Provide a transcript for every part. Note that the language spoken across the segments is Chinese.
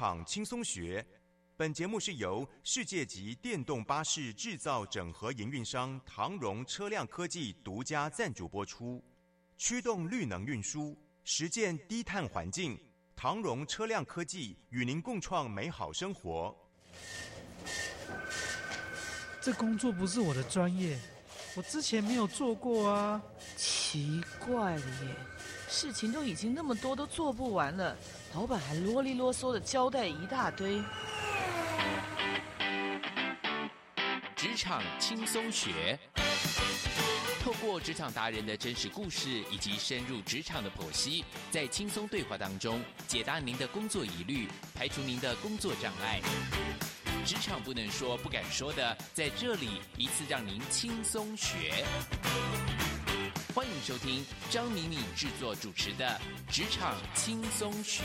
场轻松学，本节目是由世界级电动巴士制造整合营运商唐荣车辆科技独家赞助播出。驱动绿能运输，实践低碳环境，唐荣车辆科技与您共创美好生活。这工作不是我的专业，我之前没有做过啊。奇怪了耶，事情都已经那么多，都做不完了，老板还啰里啰嗦的交代一大堆。职场轻松学，透过职场达人的真实故事以及深入职场的剖析，在轻松对话当中解答您的工作疑虑，排除您的工作障碍。职场不能说、不敢说的，在这里一次让您轻松学。欢迎收听张敏敏制作主持的《职场轻松学》。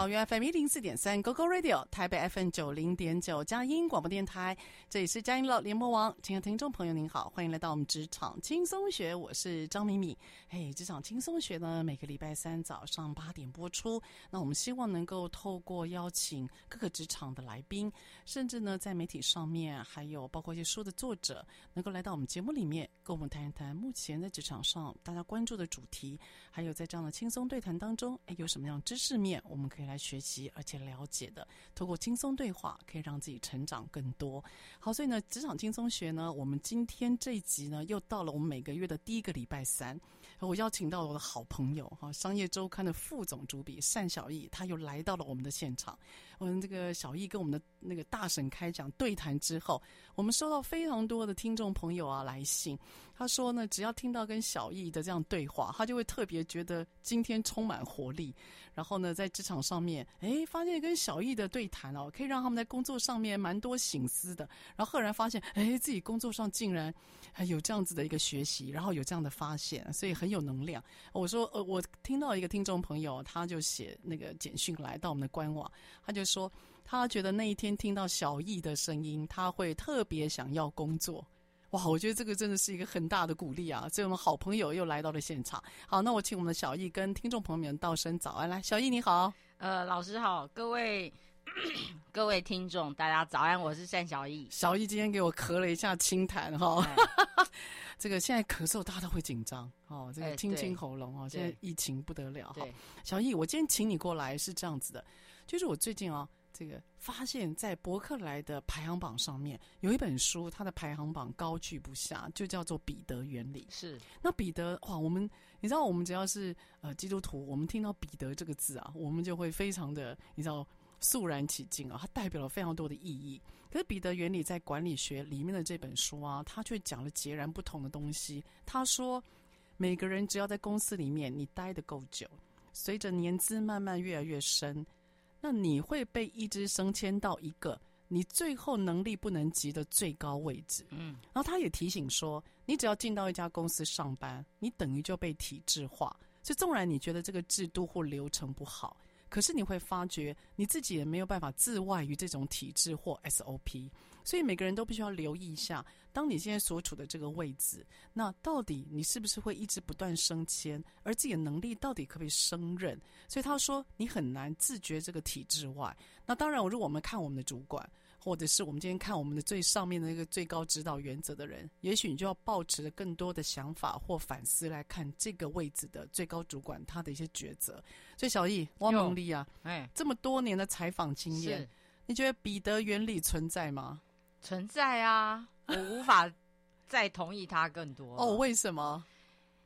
桃园 FM 一零四点三，GoGo Radio，台北 FM 九零点九，佳音广播电台，这里是佳音老联播网。亲爱的听众朋友，您好，欢迎来到我们职场轻松学，我是张敏敏。嘿，职场轻松学呢，每个礼拜三早上八点播出。那我们希望能够透过邀请各个职场的来宾，甚至呢在媒体上面，还有包括一些书的作者，能够来到我们节目里面，跟我们谈一谈目前在职场上大家关注的主题，还有在这样的轻松对谈当中，哎，有什么样知识面，我们可以来。学习而且了解的，通过轻松对话可以让自己成长更多。好，所以呢，职场轻松学呢，我们今天这一集呢，又到了我们每个月的第一个礼拜三，我邀请到了我的好朋友哈，商业周刊的副总主笔单小易，他又来到了我们的现场。我们这个小易跟我们的那个大婶开讲对谈之后，我们收到非常多的听众朋友啊来信，他说呢，只要听到跟小易的这样对话，他就会特别觉得今天充满活力，然后呢，在职场上。面哎，发现跟小易的对谈哦，可以让他们在工作上面蛮多醒思的。然后赫然发现，哎，自己工作上竟然还有这样子的一个学习，然后有这样的发现，所以很有能量。我说，呃，我听到一个听众朋友，他就写那个简讯来到我们的官网，他就说，他觉得那一天听到小易的声音，他会特别想要工作。哇，我觉得这个真的是一个很大的鼓励啊！所以我们好朋友又来到了现场。好，那我请我们的小易跟听众朋友们道声早安。来，小易你好。呃，老师好，各位 各位听众，大家早安，我是单小易。小易今天给我咳了一下清痰哈，哎、这个现在咳嗽大家都会紧张哦，这个清清喉咙哦，现在疫情不得了哈。小易，我今天请你过来是这样子的，就是我最近啊。这个发现，在博客来的排行榜上面有一本书，它的排行榜高居不下，就叫做《彼得原理》。是，那彼得哇，我们你知道，我们只要是呃基督徒，我们听到彼得这个字啊，我们就会非常的你知道肃然起敬啊，它代表了非常多的意义。可是《彼得原理》在管理学里面的这本书啊，它却讲了截然不同的东西。他说，每个人只要在公司里面你待得够久，随着年资慢慢越来越深。那你会被一直升迁到一个你最后能力不能及的最高位置。嗯，然后他也提醒说，你只要进到一家公司上班，你等于就被体制化。所以纵然你觉得这个制度或流程不好。可是你会发觉你自己也没有办法自外于这种体制或 SOP，所以每个人都必须要留意一下，当你现在所处的这个位置，那到底你是不是会一直不断升迁，而自己的能力到底可不可以胜任？所以他说你很难自觉这个体制外。那当然，如果我们看我们的主管。或者是我们今天看我们的最上面的那个最高指导原则的人，也许你就要抱持着更多的想法或反思来看这个位置的最高主管他的一些抉择。所以小易汪梦丽啊，哎，这么多年的采访经验，你觉得彼得原理存在吗？存在啊，我无法再同意他更多。哦，为什么？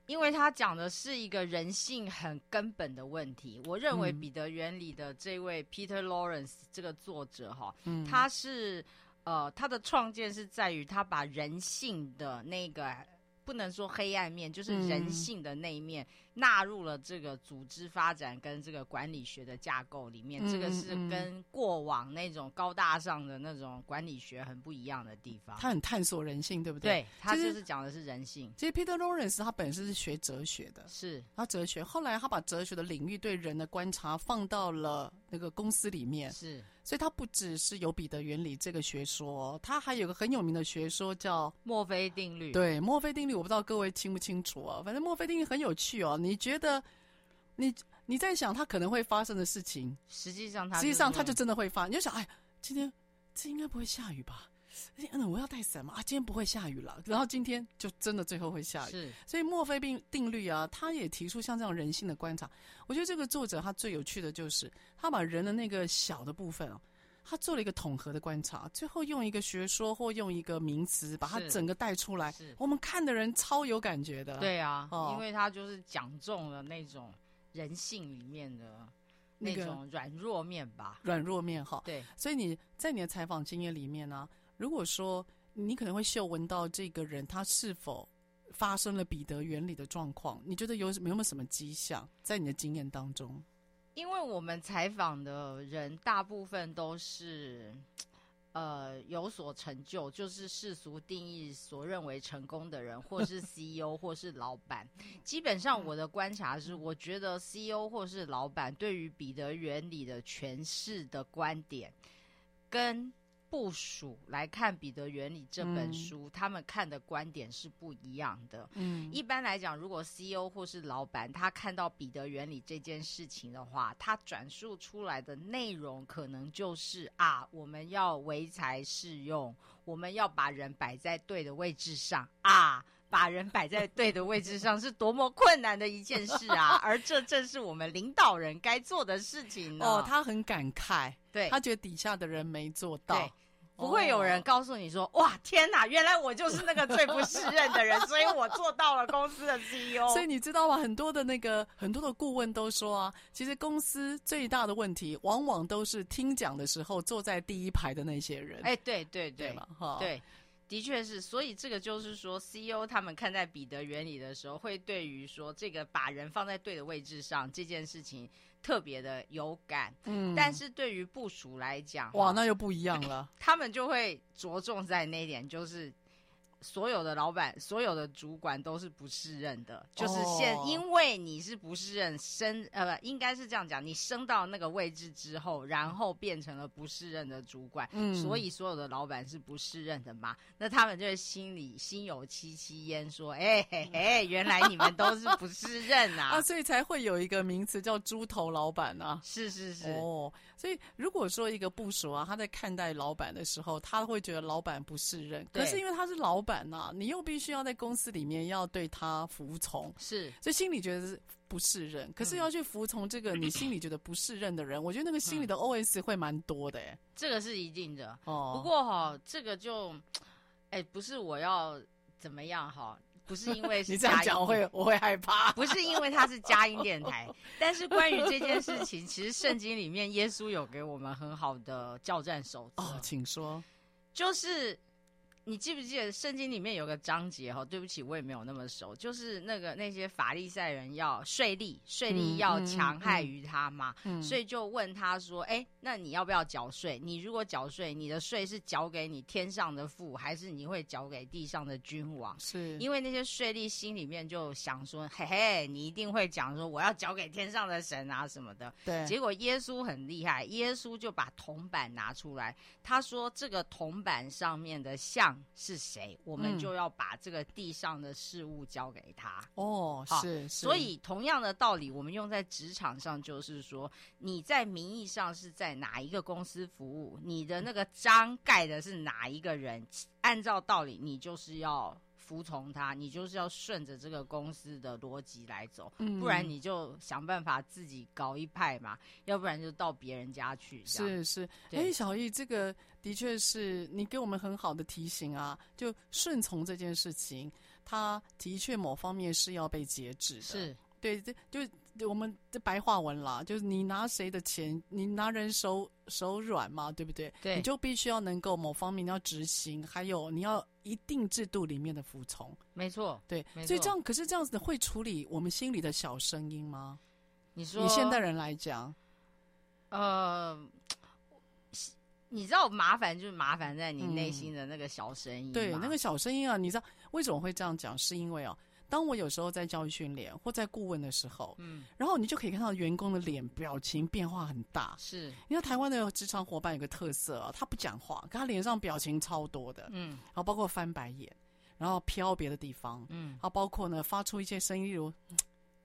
因为他讲的是一个人性很根本的问题，我认为彼得原理的这位 Peter Lawrence 这个作者哈，嗯、他是呃，他的创建是在于他把人性的那个。不能说黑暗面，就是人性的那一面纳入了这个组织发展跟这个管理学的架构里面。嗯、这个是跟过往那种高大上的那种管理学很不一样的地方。他很探索人性，对不对？对，他就是讲的是人性。其实 Peter Lawrence 他本身是学哲学的，是他哲学，后来他把哲学的领域对人的观察放到了那个公司里面，是。所以它不只是有彼得原理这个学说，它还有个很有名的学说叫墨菲定律。对，墨菲定律，我不知道各位清不清楚啊？反正墨菲定律很有趣哦。你觉得你你在想它可能会发生的事情，实际上它实际上它就真的会发。你就想，哎，今天这应该不会下雨吧？嗯，我要带伞嘛？啊，今天不会下雨了。然后今天就真的最后会下雨。是，所以墨菲定定律啊，他也提出像这样人性的观察。我觉得这个作者他最有趣的就是他把人的那个小的部分啊，他做了一个统合的观察，最后用一个学说或用一个名词把它整个带出来。是，我们看的人超有感觉的。对啊，哦，因为他就是讲中了那种人性里面的那种软弱面吧，软弱面哈。对，所以你在你的采访经验里面呢，啊？如果说你可能会嗅闻到这个人他是否发生了彼得原理的状况，你觉得有有没有什么迹象在你的经验当中？因为我们采访的人大部分都是呃有所成就，就是世俗定义所认为成功的人，或是 CEO 或是老板。基本上我的观察是，我觉得 CEO 或是老板对于彼得原理的诠释的观点跟部署来看《彼得原理》这本书，嗯，他们看的观点是不一样的。嗯，一般来讲，如果 CEO 或是老板他看到《彼得原理》这件事情的话，他转述出来的内容可能就是啊，我们要唯才是用，我们要把人摆在对的位置上啊，把人摆在对的位置上是多么困难的一件事啊，而这正是我们领导人该做的事情呢。哦，他很感慨，对，他觉得底下的人没做到。不会有人告诉你说：“ oh. 哇，天哪，原来我就是那个最不适任的人，所以我做到了公司的 CEO。”所以你知道吗？很多的那个很多的顾问都说啊，其实公司最大的问题，往往都是听讲的时候坐在第一排的那些人。哎，对对对，对哈，对，的确是。所以这个就是说，CEO 他们看待彼得原理的时候，会对于说这个把人放在对的位置上这件事情。特别的有感，嗯，但是对于部署来讲，哇，那又不一样了。他们就会着重在那一点，就是。所有的老板，所有的主管都是不适任的，就是现因为你是不适任升，呃，不应该是这样讲，你升到那个位置之后，然后变成了不适任的主管，嗯，所以所有的老板是不适任的嘛？那他们就会心里心有戚戚焉，说，哎嘿嘿，原来你们都是不适任啊，啊，所以才会有一个名词叫猪头老板啊，是是是，哦。所以，如果说一个部署啊，他在看待老板的时候，他会觉得老板不是人。可是因为他是老板呐、啊，你又必须要在公司里面要对他服从，是，所以心里觉得是不是人。可是要去服从这个你心里觉得不是人的人，嗯、我觉得那个心里的 OS 会蛮多的、欸。哎，这个是一定的。哦，不过哈，这个就，哎，不是我要怎么样哈。不是因为是你这样讲，我会我会害怕。不是因为它是嘉音电台，但是关于这件事情，其实圣经里面耶稣有给我们很好的教战守则。哦，请说。就是。你记不记得圣经里面有个章节哈？对不起，我也没有那么熟。就是那个那些法利赛人要税吏，税吏要强害于他嘛，嗯嗯嗯、所以就问他说：“哎、欸，那你要不要缴税？你如果缴税，你的税是缴给你天上的父，还是你会缴给地上的君王？”是，因为那些税吏心里面就想说：“嘿嘿，你一定会讲说我要缴给天上的神啊什么的。”对。结果耶稣很厉害，耶稣就把铜板拿出来，他说：“这个铜板上面的像。”是谁？我们就要把这个地上的事物交给他。嗯、哦，是，是。所以同样的道理，我们用在职场上，就是说，你在名义上是在哪一个公司服务，你的那个章盖的是哪一个人，按照道理，你就是要。服从他，你就是要顺着这个公司的逻辑来走，嗯，不然你就想办法自己搞一派嘛，要不然就到别人家去。是是，哎、欸，小易，这个的确是你给我们很好的提醒啊，就顺从这件事情，它的确某方面是要被节制的。是。对，这就我们这白话文啦，就是你拿谁的钱，你拿人手手软嘛，对不对？对，你就必须要能够某方面你要执行，还有你要一定制度里面的服从。没错，对，所以这样，可是这样子的会处理我们心里的小声音吗？你说，以现代人来讲，呃，你知道麻烦就是麻烦在你内心的那个小声音、嗯。对，那个小声音啊，你知道为什么会这样讲？是因为哦。当我有时候在教育训练或在顾问的时候，嗯，然后你就可以看到员工的脸表情变化很大。是，因为台湾的职场伙伴有个特色啊，他不讲话，可他脸上表情超多的，嗯，然后包括翻白眼，然后飘别的地方，嗯，然后包括呢发出一些声音，例如。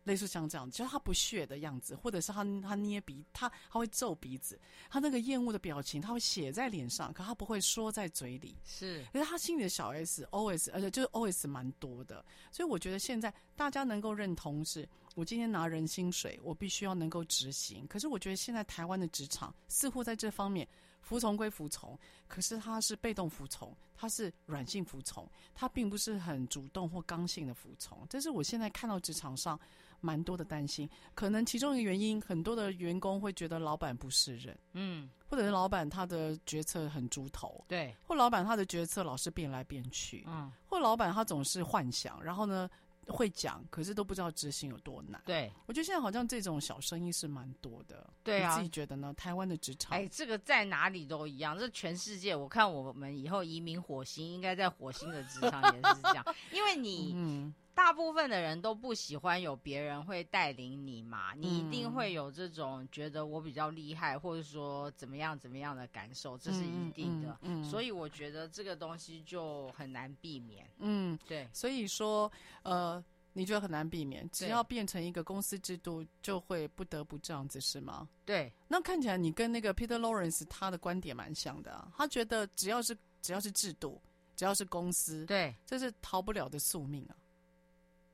类似像这样，就是他不屑的样子，或者是他他捏鼻，他他会皱鼻子，他那个厌恶的表情，他会写在脸上，可他不会说在嘴里。是，可是他心里的小 S OS，而且就是 OS 蛮多的，所以我觉得现在大家能够认同是，我今天拿人薪水，我必须要能够执行。可是我觉得现在台湾的职场似乎在这方面服从归服从，可是他是被动服从，他是软性服从，他并不是很主动或刚性的服从。这是我现在看到职场上。蛮多的担心，可能其中一个原因，很多的员工会觉得老板不是人，嗯，或者是老板他的决策很猪头，对，或老板他的决策老是变来变去，嗯，或老板他总是幻想，然后呢会讲，可是都不知道执行有多难。对，我觉得现在好像这种小生意是蛮多的，对啊，你自己觉得呢？台湾的职场，哎，这个在哪里都一样，这全世界，我看我们以后移民火星，应该在火星的职场也是这样，因为你，嗯。大部分的人都不喜欢有别人会带领你嘛，你一定会有这种觉得我比较厉害，或者说怎么样怎么样的感受，这是一定的。嗯，嗯，嗯，所以我觉得这个东西就很难避免。嗯，对。所以说，呃，你觉得很难避免，只要变成一个公司制度，就会不得不这样子，是吗？对。那看起来你跟那个 Peter Lawrence 他的观点蛮像的啊，他觉得只要是只要是制度，只要是公司，对，这是逃不了的宿命啊。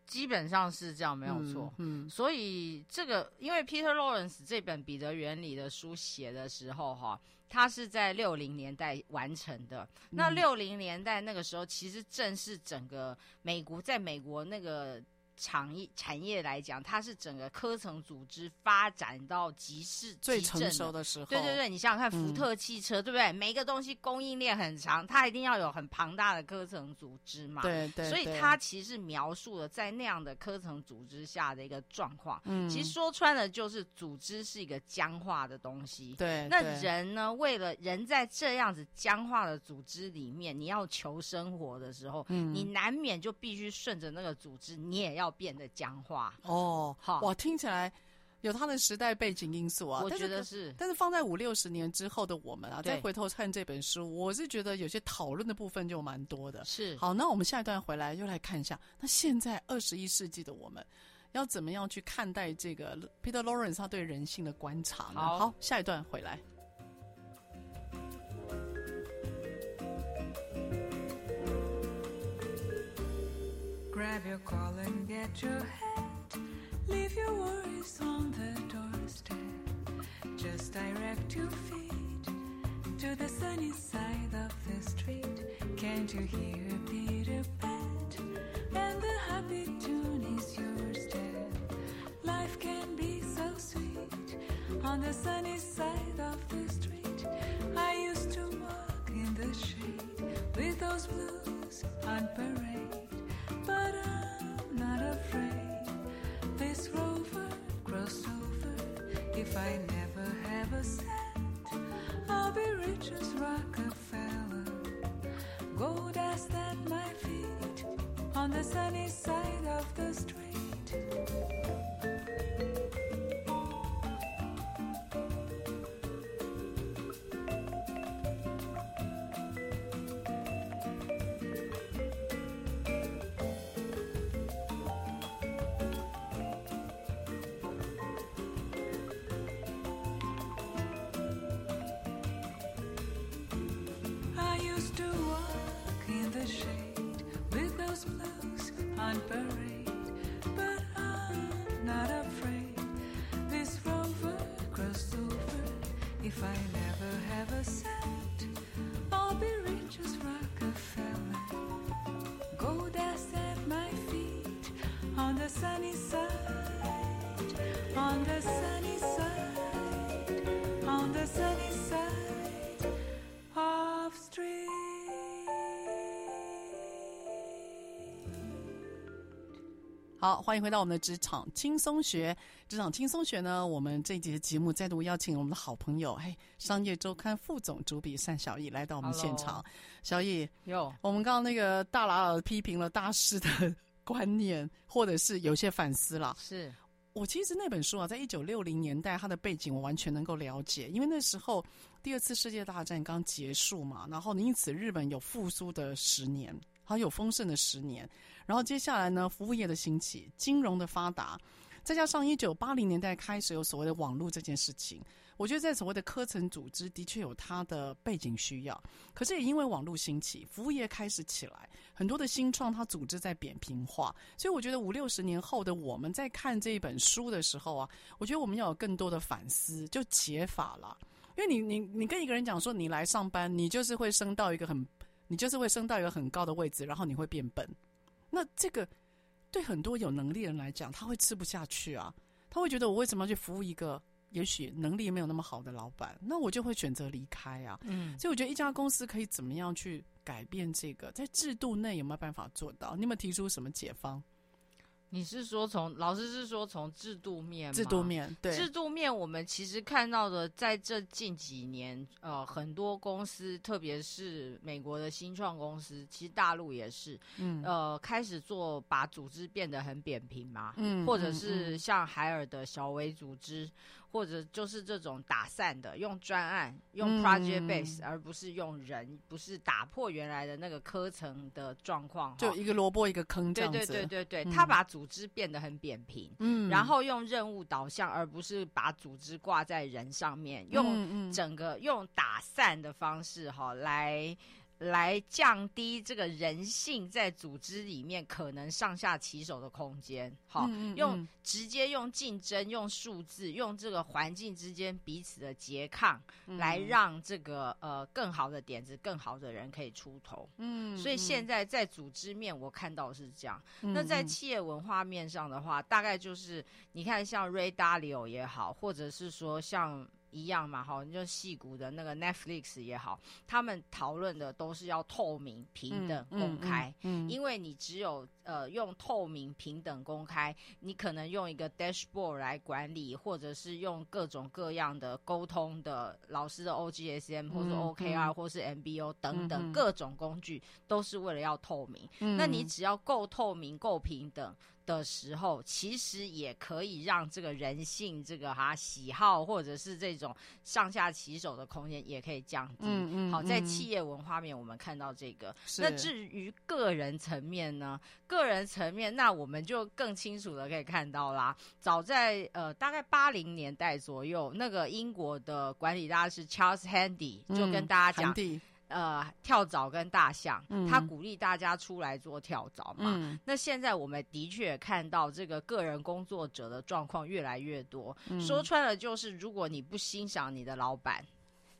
基本上是这样，没有错。嗯，嗯，所以这个，因为 Peter Lawrence 这本《彼得原理》的书写的时候，哈，他是在六零年代完成的。那六零年代那个时候，其实正是整个美国，在美国那个。产业产业来讲，它是整个科层组织发展到极致最成熟的时候。对对对，你想想看，福特汽车，嗯、对不对？每一个东西供应链很长，它一定要有很庞大的科层组织嘛。对对。所以它其实描述了在那样的科层组织下的一个状况。嗯。其实说穿了，就是组织是一个僵化的东西。对。那人呢？为了人在这样子僵化的组织里面，你要求生活的时候，嗯、你难免就必须顺着那个组织，你也要。要变得僵化哦，好哇，听起来有他的时代背景因素啊。我觉得是，但是放在五六十年之后的我们啊，再回头看这本书，我是觉得有些讨论的部分就蛮多的。是，好，那我们下一段回来又来看一下，那现在二十一世纪的我们要怎么样去看待这个 Peter Lawrence 他对人性的观察呢？好，好，下一段回来。Grab your collar and get your hat. Leave your worries on the doorstep. Just direct your feet to the sunny side of the street. Can't you hear Peter Pat? And the happy tune is your step. Life can be so sweet on the sunny side of the street. I used to walk in the shade with those blues on parade. Over. If I never have a cent, I'll be rich as Rockefeller. Gold dust at my feet on the sunny side of the street. sunny side, on the sunny side, on the sunny side of street. Oh, 欢迎回到我们的职场轻松学。职场轻松学呢，我们这一节节目再度邀请我们的好朋友，嘿，商业周刊副总主笔单小易来到我们现场。S 小易，有，我们刚刚那个大老老批评了大师的观念，或者是有些反思了。是我其实那本书啊，在一九六零年代，它的背景我完全能够了解，因为那时候第二次世界大战刚结束嘛，然后因此日本有复苏的十年，还有丰盛的十年。然后接下来呢，服务业的兴起，金融的发达，再加上一九八零年代开始有所谓的网络这件事情，我觉得在所谓的科层组织的确有它的背景需要。可是也因为网络兴起，服务业开始起来，很多的新创它组织在扁平化，所以我觉得五六十年后的我们在看这一本书的时候啊，我觉得我们要有更多的反思，就解法了。因为你你你跟一个人讲说你来上班，你就是会升到一个很，你就是会升到一个很高的位置，然后你会变笨。那这个对很多有能力的人来讲，他会吃不下去啊，他会觉得我为什么要去服务一个也许能力没有那么好的老板？那我就会选择离开啊。嗯，所以我觉得一家公司可以怎么样去改变这个，在制度内有没有办法做到？你有没有提出什么解方？你是说从老师是说从制度面吗？制度面，对，制度面，我们其实看到的，在这近几年，呃，很多公司，特别是美国的新创公司，其实大陆也是，嗯，呃，开始做把组织变得很扁平嘛，嗯，或者是像海尔的小微组织。或者就是这种打散的，用专案，用 project base，、嗯、而不是用人，不是打破原来的那个科层的状况，就一个萝卜一个坑这样子。对对对对对，他、嗯、把组织变得很扁平，嗯，然后用任务导向，而不是把组织挂在人上面，用整个、嗯、用打散的方式哈来。来降低这个人性在组织里面可能上下其手的空间，好，嗯嗯、用直接用竞争、用数字、用这个环境之间彼此的拮抗，嗯、来让这个呃更好的点子、更好的人可以出头。嗯，所以现在在组织面我看到是这样，嗯、那在企业文化面上的话，大概就是你看像 Ray Dalio 也好，或者是说像。一样嘛，哈，就戏骨的那个 Netflix 也好，他们讨论的都是要透明、平等、公开。因为你只有呃用透明、平等、公开，你可能用一个 dashboard 来管理，或者是用各种各样的沟通的老师的 OGSM 或者 OKR 或是 MBO 等等各种工具，都是为了要透明。嗯，那你只要够透明、够平等。的时候，其实也可以让这个人性、这个哈喜好，或者是这种上下其手的空间，也可以降低。嗯嗯。好，在企业文化面，我们看到这个。那至于个人层面呢？个人层面，那我们就更清楚的可以看到啦。早在呃大概八零年代左右，那个英国的管理大师 Charles Handy 就跟大家讲。嗯呃，跳蚤跟大象，嗯、他鼓励大家出来做跳蚤嘛。嗯、那现在我们的确看到这个个人工作者的状况越来越多。嗯、说穿了就是，如果你不欣赏你的老板。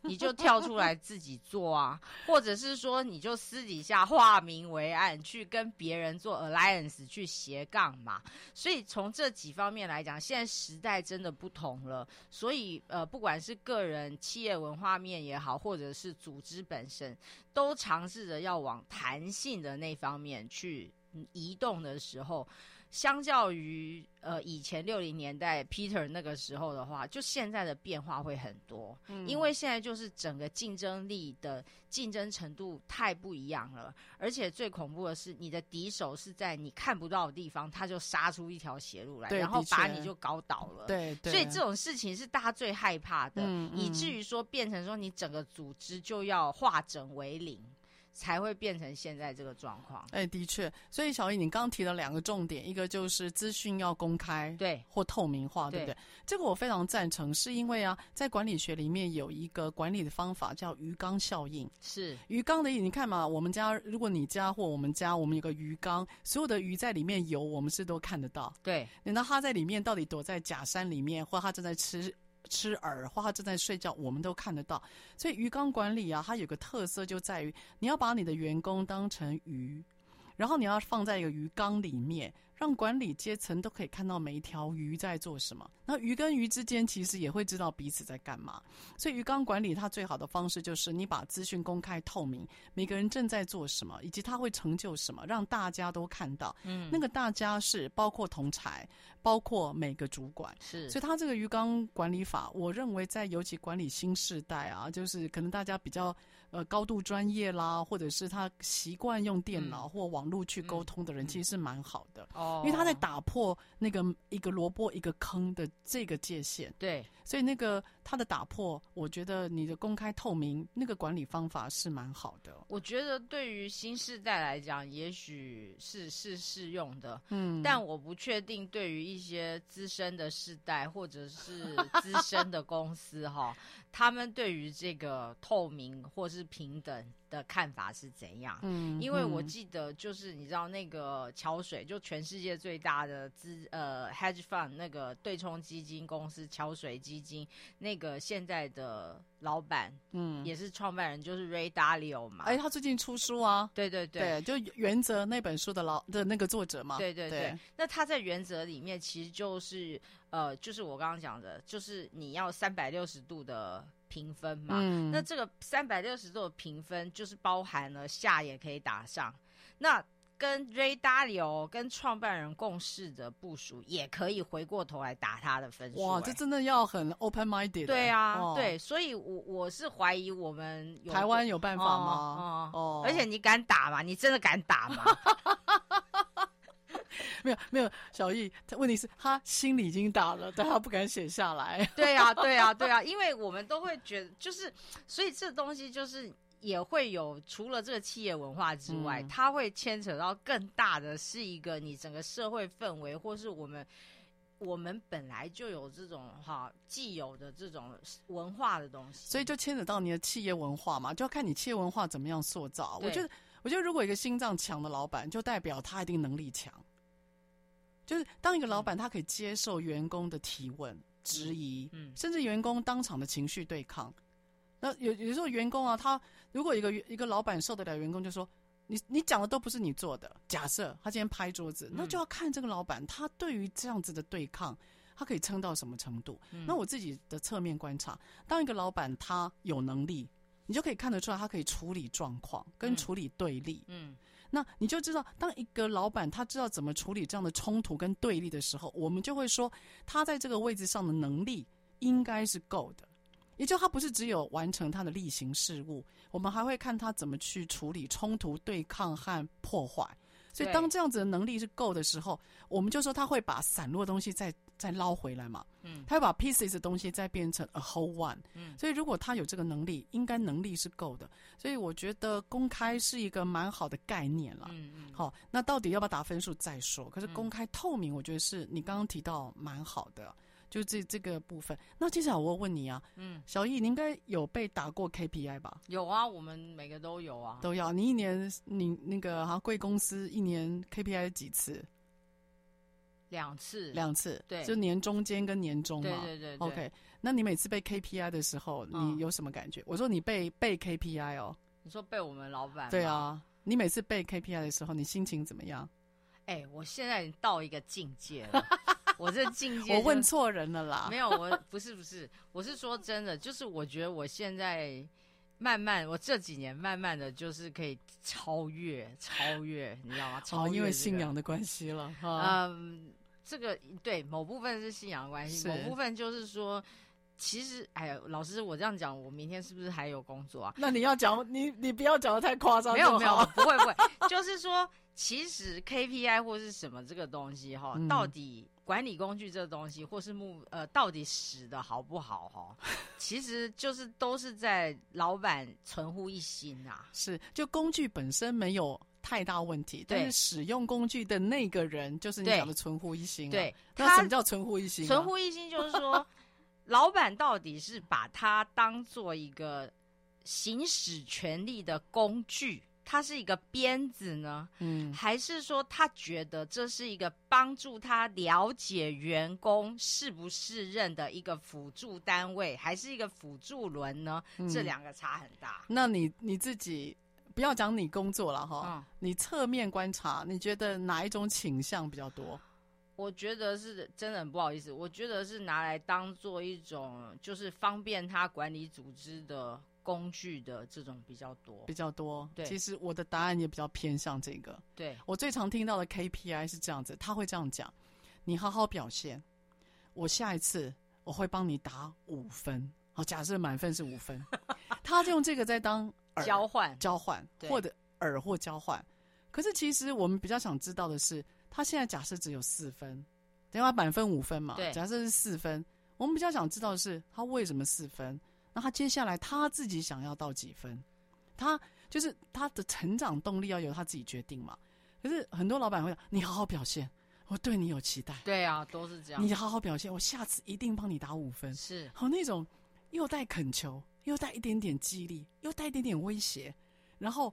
你就跳出来自己做啊，或者是说你就私底下化名为暗，去跟别人做 alliance 去斜杠嘛。所以从这几方面来讲，现在时代真的不同了。所以呃，不管是个人、企业文化面也好，或者是组织本身，都尝试着要往弹性的那方面去移动的时候。相较于呃以前六零年代 Peter 那个时候的话，就现在的变化会很多，嗯，因为现在就是整个竞争力的竞争程度太不一样了，而且最恐怖的是，你的敌手是在你看不到的地方，他就杀出一条血路来，然后把你就搞倒了。对，对，所以这种事情是大家最害怕的，以至于说变成说你整个组织就要化整为零。才会变成现在这个状况。哎，的确，所以小易，你刚刚提了两个重点，一个就是资讯要公开，对，或透明化，对，不对？这个我非常赞成，是因为啊，在管理学里面有一个管理的方法叫鱼缸效应。是鱼缸的你看嘛，我们家如果你家或我们家，我们有个鱼缸，所有的鱼在里面游，我们是都看得到。对，等到它在里面到底躲在假山里面，或它正在吃。吃饵花花正在睡觉，我们都看得到。所以鱼缸管理啊，它有个特色就在于，你要把你的员工当成鱼，然后你要放在一个鱼缸里面，让管理阶层都可以看到每一条鱼在做什么。那鱼跟鱼之间其实也会知道彼此在干嘛。所以鱼缸管理它最好的方式就是你把资讯公开透明，每个人正在做什么，以及他会成就什么，让大家都看到。嗯，那个大家是包括同才，包括每个主管。是，所以他这个鱼缸管理法，我认为在尤其管理新世代啊，就是可能大家比较。呃，高度专业啦，或者是他习惯用电脑或网络去沟通的人，其实是蛮好的。哦、嗯，因为他在打破那个一个萝卜一个坑的这个界限。对，所以那个他的打破，我觉得你的公开透明那个管理方法是蛮好的。我觉得对于新世代来讲，也许是是适用的。嗯，但我不确定对于一些资深的世代或者是资深的公司哈。他们对于这个透明或是平等的看法是怎样？嗯，因为我记得就是你知道那个桥水，就全世界最大的资呃 hedge fund 那个对冲基金公司桥水基金，那个现在的老板，嗯，也是创办人，就是 Ray Dalio 嘛。哎，他最近出书啊？对对对，对，就原则那本书的老的那个作者嘛。对对对，对，那他在原则里面其实就是。呃，就是我刚刚讲的，就是你要三百六十度的评分嘛。嗯。那这个三百六十度的评分，就是包含了下也可以打上。那跟 Ray Dalio 跟创办人共事的部署，也可以回过头来打他的分数。哇，这真的要很 open minded。对啊，哦、对，所以我我是怀疑我们有台湾有办法吗？哦，哦而且你敢打吗？你真的敢打吗？没有没有，小易，他问题是他心里已经打了，但他不敢写下来。对呀、啊，对呀、啊，对呀、啊，因为我们都会觉得，就是所以这东西就是也会有，除了这个企业文化之外，嗯、它会牵扯到更大的是一个你整个社会氛围，或是我们我们本来就有这种哈既有的这种文化的东西，所以就牵扯到你的企业文化嘛，就要看你企业文化怎么样塑造。我觉得，我觉得如果一个心脏强的老板，就代表他一定能力强。就是当一个老板，他可以接受员工的提问、质疑，嗯，甚至员工当场的情绪对抗。那有有时候员工啊，他如果一个一个老板受得了员工就说：“你你讲的都不是你做的。”假设他今天拍桌子，那就要看这个老板他对于这样子的对抗，他可以撑到什么程度。那我自己的侧面观察，当一个老板他有能力，你就可以看得出来，他可以处理状况跟处理对立，嗯。那你就知道，当一个老板他知道怎么处理这样的冲突跟对立的时候，我们就会说他在这个位置上的能力应该是够的。也就他不是只有完成他的例行事务，我们还会看他怎么去处理冲突、对抗和破坏。所以当这样子的能力是够的时候，我们就说他会把散落的东西再再捞回来嘛。嗯，他会把 pieces 的东西再变成 a whole one。嗯，所以如果他有这个能力，应该能力是够的。所以我觉得公开是一个蛮好的概念了。嗯嗯。好，那到底要不要打分数再说？可是公开透明，我觉得是你刚刚提到蛮好的。就这这个部分，那接下来我问你啊，嗯，小易，你应该有被打过 KPI 吧？有啊，我们每个都有啊，都要。你一年，你那个哈贵公司一年 KPI 几次？两次，两次，对，就年中间跟年终嘛。对对对，对。OK，那你每次被 KPI 的时候，你有什么感觉？嗯、我说你被被 KPI 哦，你说被我们老板？对啊，你每次被 KPI 的时候，你心情怎么样？哎、欸，我现在已经到一个境界了。我这境界，我问错人了啦。没有，我不是不是，我是说真的，就是我觉得我现在慢慢，我这几年慢慢的就是可以超越超越，你知道吗？超因为信仰的关系了。嗯，这个对某部分是信仰的关系，某部分就是说，其实哎呀，老师我这样讲，我明天是不是还有工作啊？那你要讲，你你不要讲的太夸张。没有没有，不会不会，就是说，其实 KPI 或是什么这个东西哈，嗯、到底。管理工具这个东西，或是目呃，到底使的好不好哈？其实就是都是在老板存乎一心啊。是，就工具本身没有太大问题，但是使用工具的那个人，就是你讲的存乎一心啊。对，那什么叫存乎一心啊？存乎一心就是说，老板到底是把它当做一个行使权力的工具。他是一个鞭子呢，嗯，还是说他觉得这是一个帮助他了解员工是不是任的一个辅助单位，还是一个辅助轮呢？嗯，这两个差很大。那你你自己不要讲你工作了哈，嗯你侧面观察，你觉得哪一种倾向比较多？我觉得是真的很不好意思，我觉得是拿来当做一种就是方便他管理组织的工具的这种比较多比。较多。对其实我的答案也比较偏向这个。对，我最常听到的 KPI 是这样子，他会这样讲：你好好表现，我下一次我会帮你打五分。好，假设满分是五分，他就用这个在当饵交换交换，或者耳或交换。可是其实我们比较想知道的是，他现在假设只有四分，等下满分五分嘛？对假设是四分，我们比较想知道的是他为什么四分？那他接下来他自己想要到几分？他就是他的成长动力要由他自己决定嘛？可是很多老板会讲：你好好表现，我对你有期待。对啊，都是这样。你好好表现，我下次一定帮你打五分。是好那种又带恳求，又带一点点激励，又带一点点威胁，然后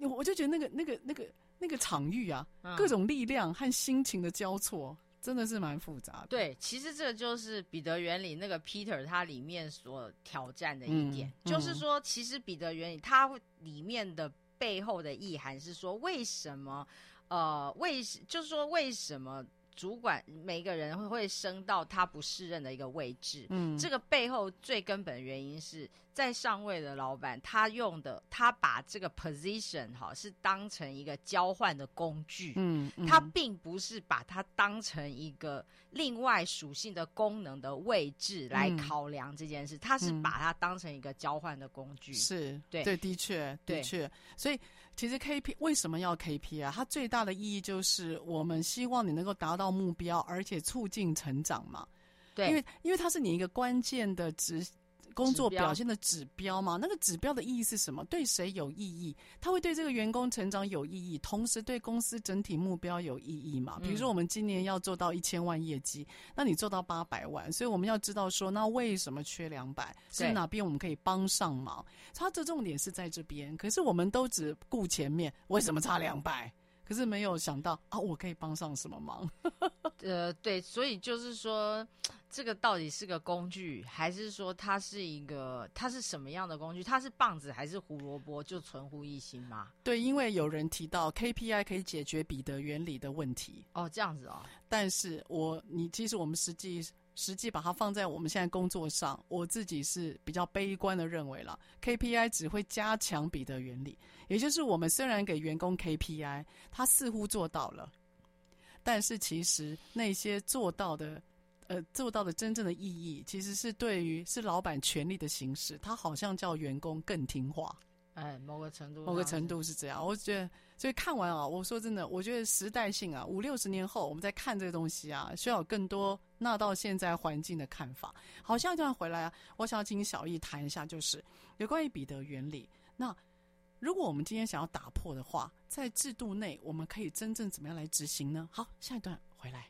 我我就觉得那个那个那个那个场域啊，嗯各种力量和心情的交错，真的是蛮复杂的。对，其实这就是彼得原理那个 Peter 它里面所挑战的一点，嗯就是说，其实彼得原理它里面的背后的意涵是说，为什么呃为就是说为什么主管每一个人会会升到他不适任的一个位置？嗯，这个背后最根本的原因是在上位的老板，他用的他把这个 position 哈是当成一个交换的工具，嗯，嗯。他并不是把它当成一个另外属性的功能的位置来考量这件事，他是把它当成一个交换的工具。是对。对，的确的对。确，所以其实 KP 为什么要 KP 啊？它最大的意义就是我们希望你能够达到目标，而且促进成长嘛。对，因为因为它是你一个关键的指工作表现的指标嘛。那个指标的意义是什么？对谁有意义？他会对这个员工成长有意义，同时对公司整体目标有意义嘛。比如说我们今年要做到一千万业绩，那你做到八百万，所以我们要知道说，那为什么缺两百？是对哪边我们可以帮上忙？它的重点是在这边，可是我们都只顾前面，为什么差两百？可是没有想到啊，我可以帮上什么忙？呃，对，所以就是说，这个到底是个工具，还是说它是一个，它是什么样的工具？它是棒子还是胡萝卜？就存乎一心吗？对，因为有人提到 KPI 可以解决彼得原理的问题。哦，这样子哦。但是我你其实我们实际实际把它放在我们现在工作上，我自己是比较悲观的认为了，KPI 只会加强彼得原理，也就是我们虽然给员工 KPI，他似乎做到了，但是其实那些做到的。呃，做到的真正的意义，其实是对于是老板权力的行使，他好像叫员工更听话。哎，某个程度，某个程度是这样。我觉得，所以看完啊，我说真的，我觉得时代性啊，五六十年后我们再看这个东西啊，需要有更多纳到现在环境的看法。好，下一段回来啊，我想要请小易谈一下，就是有关于彼得原理。那如果我们今天想要打破的话，在制度内我们可以真正怎么样来执行呢？好，下一段回来。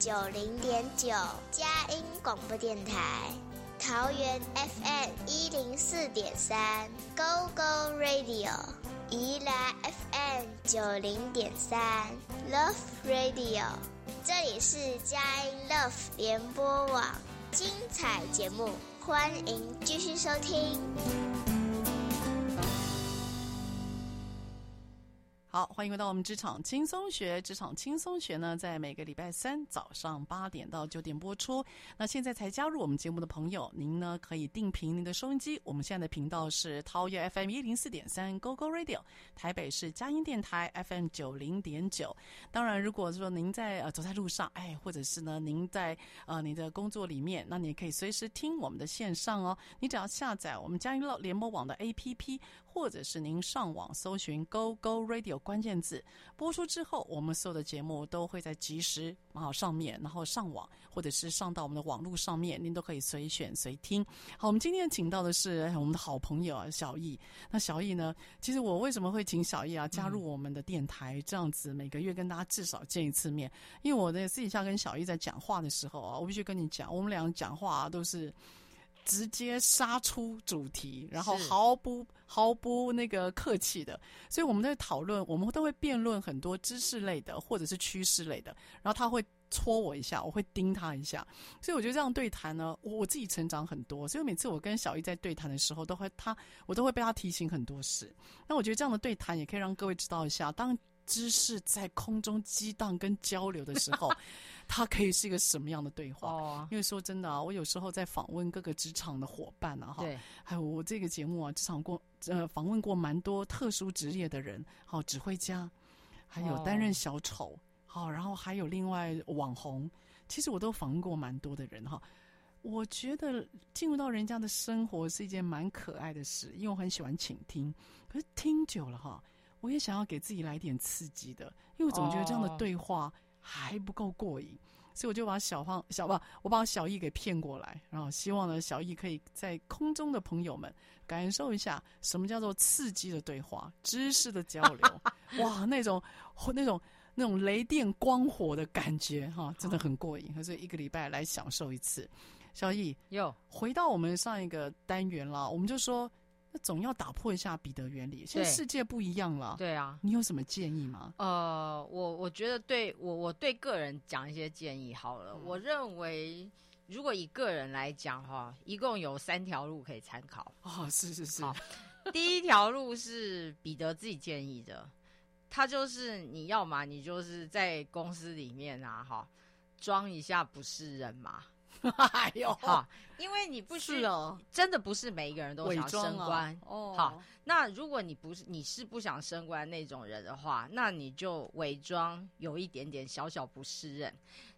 九零点九，佳音广播电台。桃园 FM 一零四点三，Go Go Radio；宜兰 FM 九零点三，Love Radio。这里是佳音 Love 联播网，精彩节目，欢迎继续收听。欢迎回到我们职场轻松学。职场轻松学呢，在每个礼拜三早上八点到九点播出。那现在才加入我们节目的朋友，您呢可以定频您的收音机。我们现在的频道是桃园 FM 一零四点三 Go Go Radio，台北是佳音电台 FM 九零点九。当然，如果说您在呃走在路上，哎，或者是呢您在呃您的工作里面，那你也可以随时听我们的线上哦。你只要下载我们佳音乐联播网的 APP。或者是您上网搜寻 “Go Go Radio” 关键字，播出之后，我们所有的节目都会在即时啊上面，然后上网，或者是上到我们的网络上面，您都可以随选随听。好，我们今天请到的是我们的好朋友啊，小易。那小易呢，其实我为什么会请小易啊加入我们的电台，这样子每个月跟大家至少见一次面？因为我在私底下跟小易在讲话的时候啊，我必须跟你讲，我们俩讲话都是。直接杀出主题，然后毫不毫不那个客气的，所以我们在讨论，我们都会辩论很多知识类的或者是趋势类的，然后他会戳我一下，我会盯他一下，所以我觉得这样对谈呢，我我自己成长很多，所以每次我跟小易在对谈的时候，都会他我都会被他提醒很多事。那我觉得这样的对谈也可以让各位知道一下，当知识在空中激荡跟交流的时候。它可以是一个什么样的对话？哦，因为说真的啊，我有时候在访问各个职场的伙伴啊，哈，还有我这个节目啊，职场过呃访问过蛮多特殊职业的人，好，指挥家，还有担任小丑，好，然后还有另外网红，其实我都访问过蛮多的人哈。我觉得进入到人家的生活是一件蛮可爱的事，因为我很喜欢倾听，可是听久了哈，我也想要给自己来点刺激的，因为我总觉得这样的对话。还不够过瘾，所以我就把小胖小吧，我把小易给骗过来，然后希望呢，小易可以在空中的朋友们感受一下什么叫做刺激的对话、知识的交流，哇，那种那种那种雷电光火的感觉哈，真的很过瘾。所以一个礼拜来享受一次。小易，有，回到我们上一个单元了，我们就说。那总要打破一下彼得原理，现在世界不一样了。对啊，你有什么建议吗？呃，我我觉得对我我对个人讲一些建议好了。嗯、我认为，如果以个人来讲哈，一共有三条路可以参考。哦，是是是。第一条路是彼得自己建议的，他就是你要嘛，你就是在公司里面啊，哈，装一下不是人嘛。哎呦，好，因为你不需要，哦、真的不是每一个人都想升官。哦，好，那如果你不是你是不想升官那种人的话，那你就伪装有一点点小小不适任，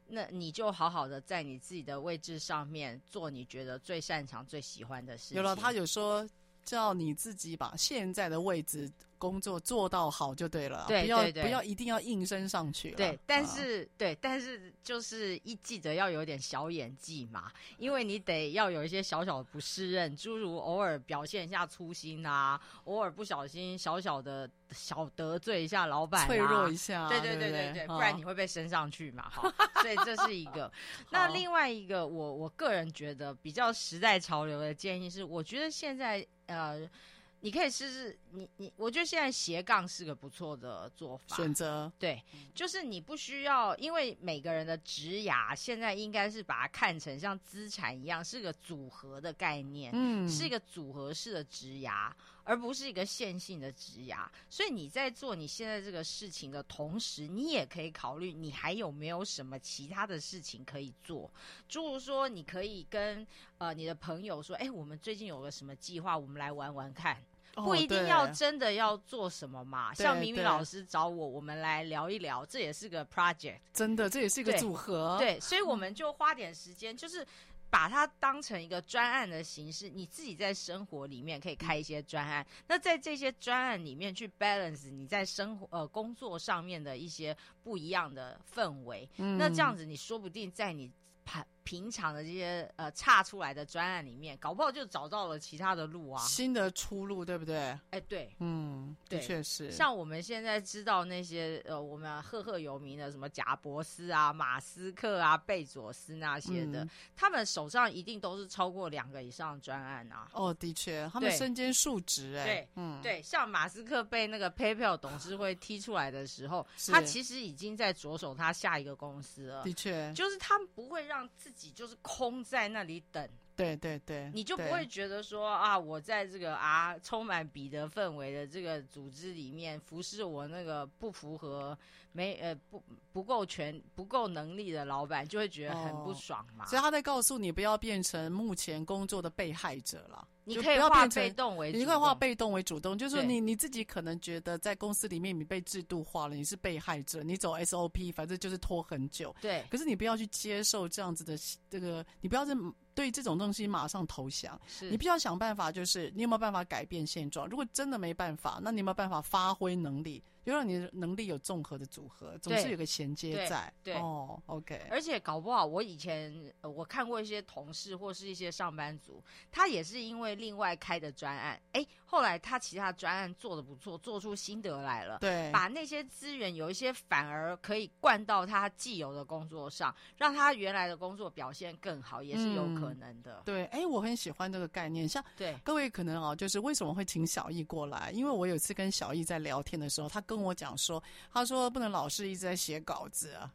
那你就好好的在你自己的位置上面做你觉得最擅长、最喜欢的事情。有了，他有说叫你自己把现在的位置。工作做到好就对了，对，不要不要一定要应声上去。对，但是、啊、对，但是就是一记得要有点小演技嘛，因为你得要有一些小小的不适任，诸如偶尔表现一下粗心啊，偶尔不小心小小的小得罪一下老板、啊，脆弱一下，对对对对对，对，不然你会被升上去嘛。哈，所以这是一个。那另外一个，我我个人觉得比较时代潮流的建议是，我觉得现在呃。你可以试试你你，我觉得现在斜杠是个不错的做法选择。对，就是你不需要，因为每个人的职涯现在应该是把它看成像资产一样，是个组合的概念，嗯，是一个组合式的职涯，而不是一个线性的职涯。所以你在做你现在这个事情的同时，你也可以考虑你还有没有什么其他的事情可以做。诸如说，你可以跟呃你的朋友说，哎，我们最近有个什么计划，我们来玩玩看。不一定要真的要做什么嘛，像明明老师找我，我们来聊一聊，这也是个 project，真的，这也是一个组合。对，对，所以我们就花点时间，就是把它当成一个专案的形式，你自己在生活里面可以开一些专案，那在这些专案里面去 balance 你在生活呃工作上面的一些不一样的氛围，那这样子你说不定在你。平常的这些呃差出来的专案里面，搞不好就找到了其他的路啊，新的出路，对不对？哎，对，嗯，的确是。像我们现在知道那些呃，我们赫赫有名的什么贾伯斯啊、马斯克啊、贝佐斯那些的，嗯、他们手上一定都是超过两个以上的专案啊。哦，的确，他们身兼数职哎。对，嗯，对，像马斯克被那个 PayPal 董事会踢出来的时候，他其实已经在着手他下一个公司了。的确，就是他们不会让自己就是空在那里等。对对对，你就不会觉得说啊，我在这个啊充满彼得氛围的这个组织里面服侍我那个不符合没呃不不够全不够能力的老板，就会觉得很不爽嘛。哦，所以他在告诉你，不要变成目前工作的被害者了。你可以化被动为主动，你可以化被动为主动，就是说你你自己可能觉得在公司里面你被制度化了，你是被害者，你走 SOP，反正就是拖很久。对，可是你不要去接受这样子的这个，你不要是对这种东西马上投降，是你必须要想办法，就是你有没有办法改变现状？如果真的没办法，那你有没有办法发挥能力？就让你的能力有综合的组合，总是有个衔接在。对，对哦，OK。而且搞不好，我以前我看过一些同事或是一些上班族，他也是因为另外开的专案，哎，后来他其他专案做的不错，做出心得来了，对，把那些资源有一些反而可以灌到他既有的工作上，让他原来的工作表现更好，也是有可能的。嗯、对，哎，我很喜欢这个概念。像对各位可能啊，就是为什么会请小易过来？因为我有一次跟小易在聊天的时候，他跟我讲说，他说不能老是一直在写稿子啊。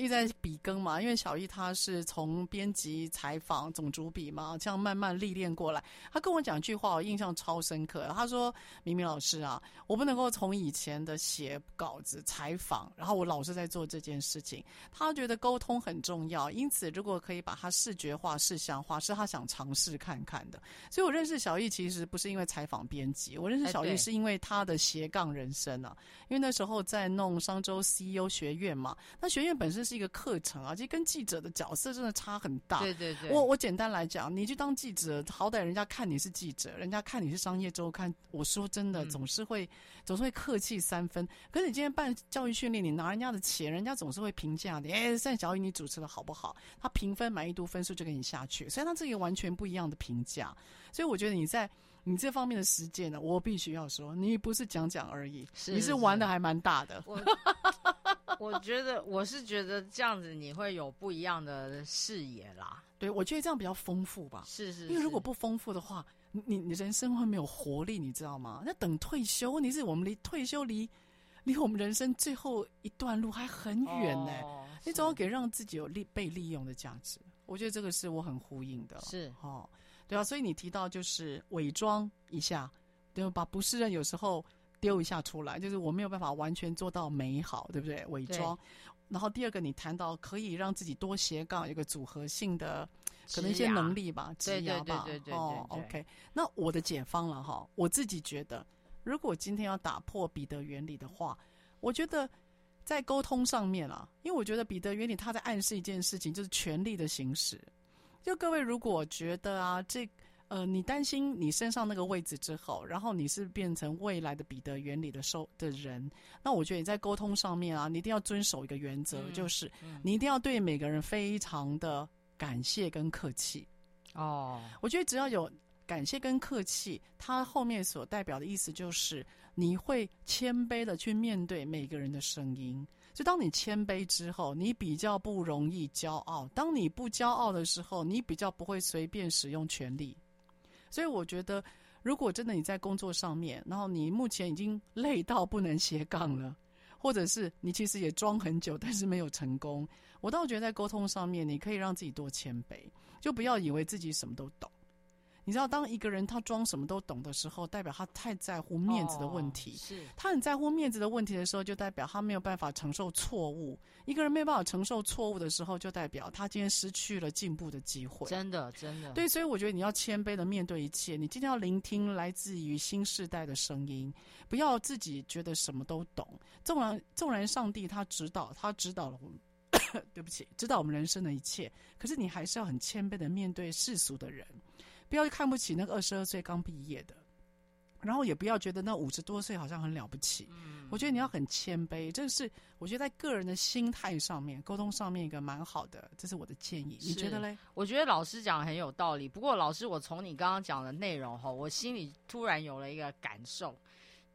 一直在笔耕嘛，因为小易他是从编辑、采访、总主笔嘛，这样慢慢历练过来。他跟我讲一句话，我印象超深刻。他说：“明明老师啊，我不能够从以前的写稿子、采访，然后我老是在做这件事情。他觉得沟通很重要，因此如果可以把它视觉化、视像化，是他想尝试看看的。所以我认识小易其实不是因为采访编辑，我认识小易是因为他的斜杠人生啊。因为那时候在弄商周 CEO 学院嘛，那学院本身是。一个课程啊，其实跟记者的角色真的差很大。对对对，我我简单来讲，你去当记者，好歹人家看你是记者，人家看你是商业周刊，我说真的，总是会、嗯、总是会客气三分。可是你今天办教育训练，你拿人家的钱，人家总是会评价你。哎，单小雨你主持的好不好？他评分满意度分数就给你下去，所以他这个完全不一样的评价。所以我觉得你在你这方面的实践呢，我必须要说，你不是讲讲而已，是是是你是玩的还蛮大的。我 觉得我是觉得这样子你会有不一样的视野啦。对，我觉得这样比较丰富吧。是，是是，因为如果不丰富的话，你你人生会没有活力，你知道吗？那等退休，问题是我们离退休离离我们人生最后一段路还很远呢。哦，你总要给让自己有利被利用的价值。我觉得这个是我很呼应的。是哦，对啊，所以你提到就是伪装一下，对吧？把不是人有时候。丢一下出来，就是我没有办法完全做到美好，对不对？伪装。然后第二个，你谈到可以让自己多斜杠，有个组合性的，可能一些能力吧，职涯吧。对对对对对。哦，OK。那我的解方了哈，我自己觉得，如果今天要打破彼得原理的话，我觉得在沟通上面啊，因为我觉得彼得原理他在暗示一件事情，就是权力的行使。就各位如果觉得啊，这。呃，你担心你身上那个位置之后，然后你是变成未来的彼得原理的受的人，那我觉得你在沟通上面啊，你一定要遵守一个原则，嗯、就是你一定要对每个人非常的感谢跟客气。哦，我觉得只要有感谢跟客气，它后面所代表的意思就是你会谦卑的去面对每个人的声音。就当你谦卑之后，你比较不容易骄傲；当你不骄傲的时候，你比较不会随便使用权力。所以我觉得，如果真的你在工作上面，然后你目前已经累到不能斜杠了，或者是你其实也装很久，但是没有成功，我倒觉得在沟通上面，你可以让自己多谦卑，就不要以为自己什么都懂。你知道，当一个人他装什么都懂的时候，代表他太在乎面子的问题。哦、是他很在乎面子的问题的时候，就代表他没有办法承受错误。一个人没有办法承受错误的时候，就代表他今天失去了进步的机会。真的，真的。对，所以我觉得你要谦卑的面对一切。你今天要聆听来自于新时代的声音，不要自己觉得什么都懂。纵然纵然上帝他指导，他指导了我们，对不起，知道我们人生的一切。可是你还是要很谦卑的面对世俗的人。不要看不起那个二十二岁刚毕业的，然后也不要觉得那五十多岁好像很了不起。嗯，我觉得你要很谦卑，这是我觉得在个人的心态上面、沟通上面一个蛮好的，这是我的建议。你觉得嘞？我觉得老师讲的很有道理。不过老师，我从你刚刚讲的内容哈，我心里突然有了一个感受，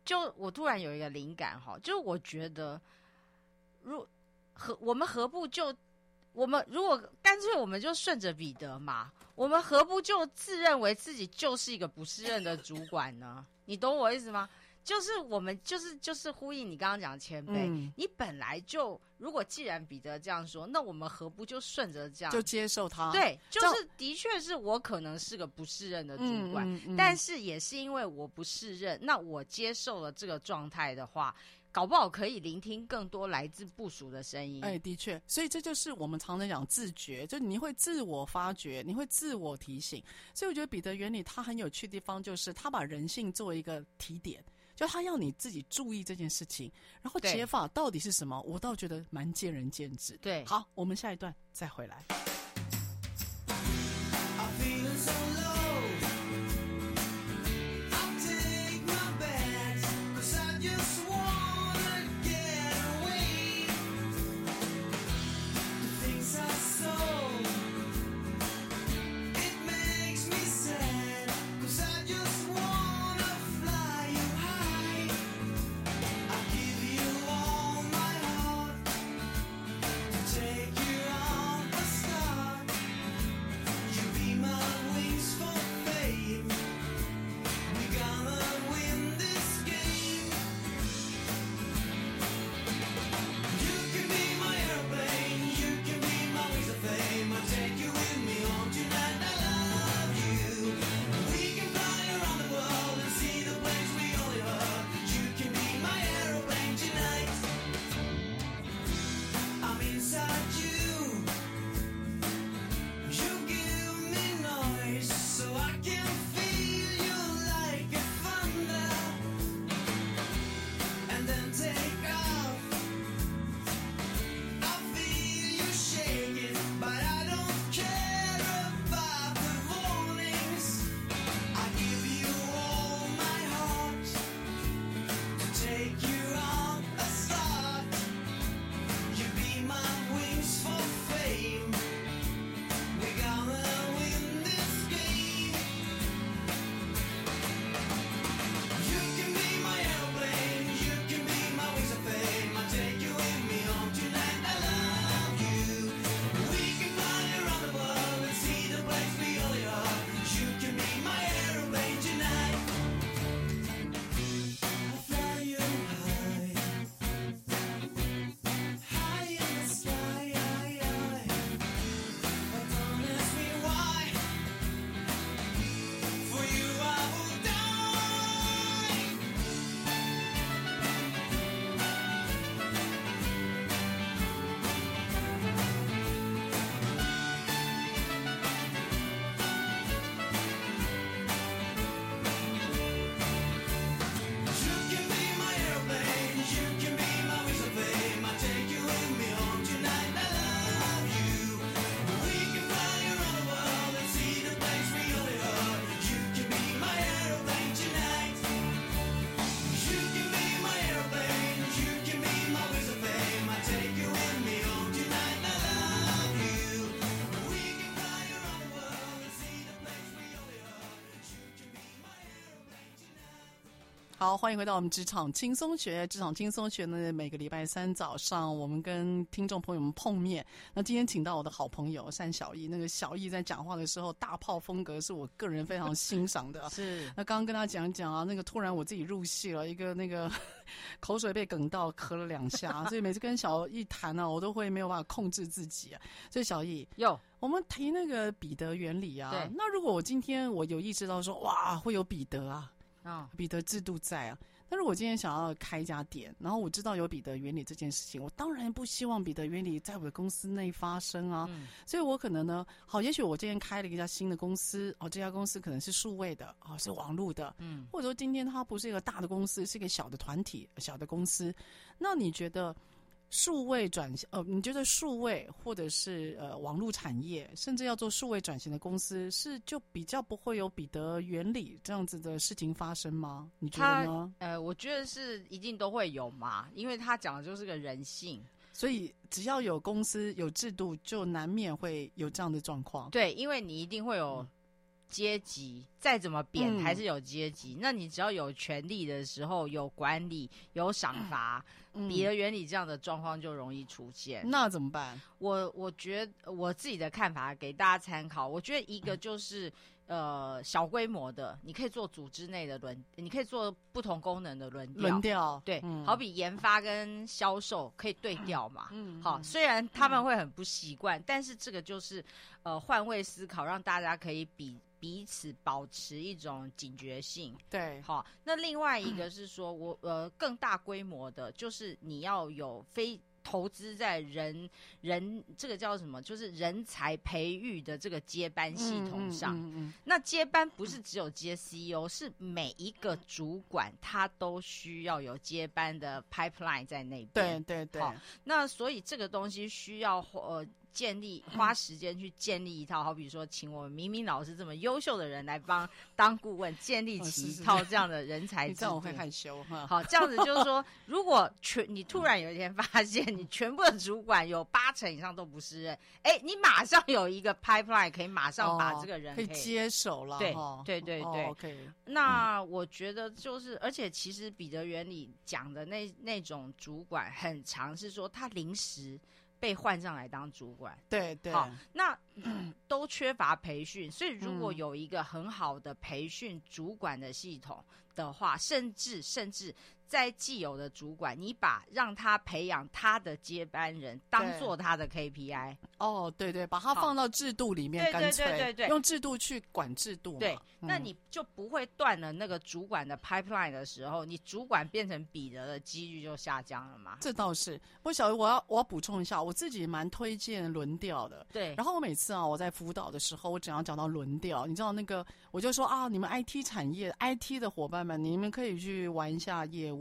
就我突然有一个灵感哈，就我觉得，如何我们何不就我们如果干脆我们就顺着彼得嘛，我们何不就自认为自己就是一个不适任的主管呢？你懂我意思吗？就是我们就是就是呼应你刚刚讲的谦卑，嗯、你本来就如果既然彼得这样说，那我们何不就顺着这样就接受他？对，就是的确是我可能是个不适任的主管，嗯嗯嗯、但是也是因为我不适任，那我接受了这个状态的话，搞不好可以聆听更多来自部属的声音。哎，的确，所以这就是我们常常讲自觉，就你会自我发觉，你会自我提醒。所以我觉得彼得原理它很有趣的地方，就是他把人性作为一个提点。就他要你自己注意这件事情，然后解法到底是什么？我倒觉得蛮见仁见智。对，好，我们下一段再回来。好，欢迎回到我们职场轻松学。职场轻松学呢，每个礼拜三早上，我们跟听众朋友们碰面。那今天请到我的好朋友单小艺，那个小艺在讲话的时候，大炮风格是我个人非常欣赏的。是。那刚刚跟他讲讲啊，那个突然我自己入戏了，一个那个 口水被哽到，咳了两下，所以每次跟小艺谈呢、啊，我都会没有办法控制自己啊。所以小艺，哟，我们提那个彼得原理啊。对。那如果我今天我有意识到说，哇，会有彼得啊。啊，彼得制度在啊，但是我今天想要开一家店，然后我知道有彼得原理这件事情，我当然不希望彼得原理在我的公司内发生啊，嗯、所以我可能呢，好，也许我今天开了一家新的公司，哦，这家公司可能是数位的，哦，是网络的，嗯，或者说今天它不是一个大的公司，是一个小的团体、小的公司，那你觉得数位转型，呃，你觉得数位或者是呃网络产业，甚至要做数位转型的公司，是就比较不会有彼得原理这样子的事情发生吗？你觉得呢？呃，我觉得是一定都会有嘛，因为他讲的就是个人性，所以只要有公司有制度，就难免会有这样的状况。对，因为你一定会有。阶级再怎么贬还是有阶级，嗯，那你只要有权利的时候，有管理、有赏罚，彼得原理这样的状况就容易出现。那怎么办？我我觉得我自己的看法给大家参考。我觉得一个就是。呃，小规模的，你可以做组织内的轮，你可以做不同功能的轮调。轮调，对，嗯、好比研发跟销售可以对调嘛。嗯，好，虽然他们会很不习惯，嗯，但是这个就是呃换位思考，让大家可以彼彼此保持一种警觉性。对，好，那另外一个是说我呃更大规模的，就是你要有非。投资在人人这个叫什么？就是人才培育的这个接班系统上。嗯嗯嗯嗯、那接班不是只有接 CEO，是每一个主管他都需要有接班的 pipeline 在那边。对对对。好，那所以这个东西需要呃。建立花时间去建立一套，好比说，请我们明明老师这么优秀的人来帮当顾问，建立起一套这样的人才制度。我会害羞哈。好，这样子就是说，如果全你突然有一天发现你全部的主管有八成以上都不是人，哎、欸，你马上有一个 pipeline 可以马上把这个人可以，可以接手了。对对对对。哦、OK。那我觉得就是，而且其实彼得原理讲的那那种主管很常是说他临时。被换上来当主管，对对，好，那、嗯、都缺乏培训，所以如果有一个很好的培训主管的系统的话，嗯、甚至甚至。在既有的主管，你把让他培养他的接班人当做他的 KPI 哦，对对，把他放到制度里面，干脆对对对对，用制度去管制度。对、嗯，那你就不会断了那个主管的 pipeline 的时候，你主管变成彼得的几率就下降了嘛？这倒是。不过小鱼，我要我要补充一下，我自己蛮推荐轮调的。对。然后我每次啊，我在辅导的时候，我只要讲到轮调，你知道那个，我就说啊，你们 IT 产业 IT 的伙伴们，你们可以去玩一下业务。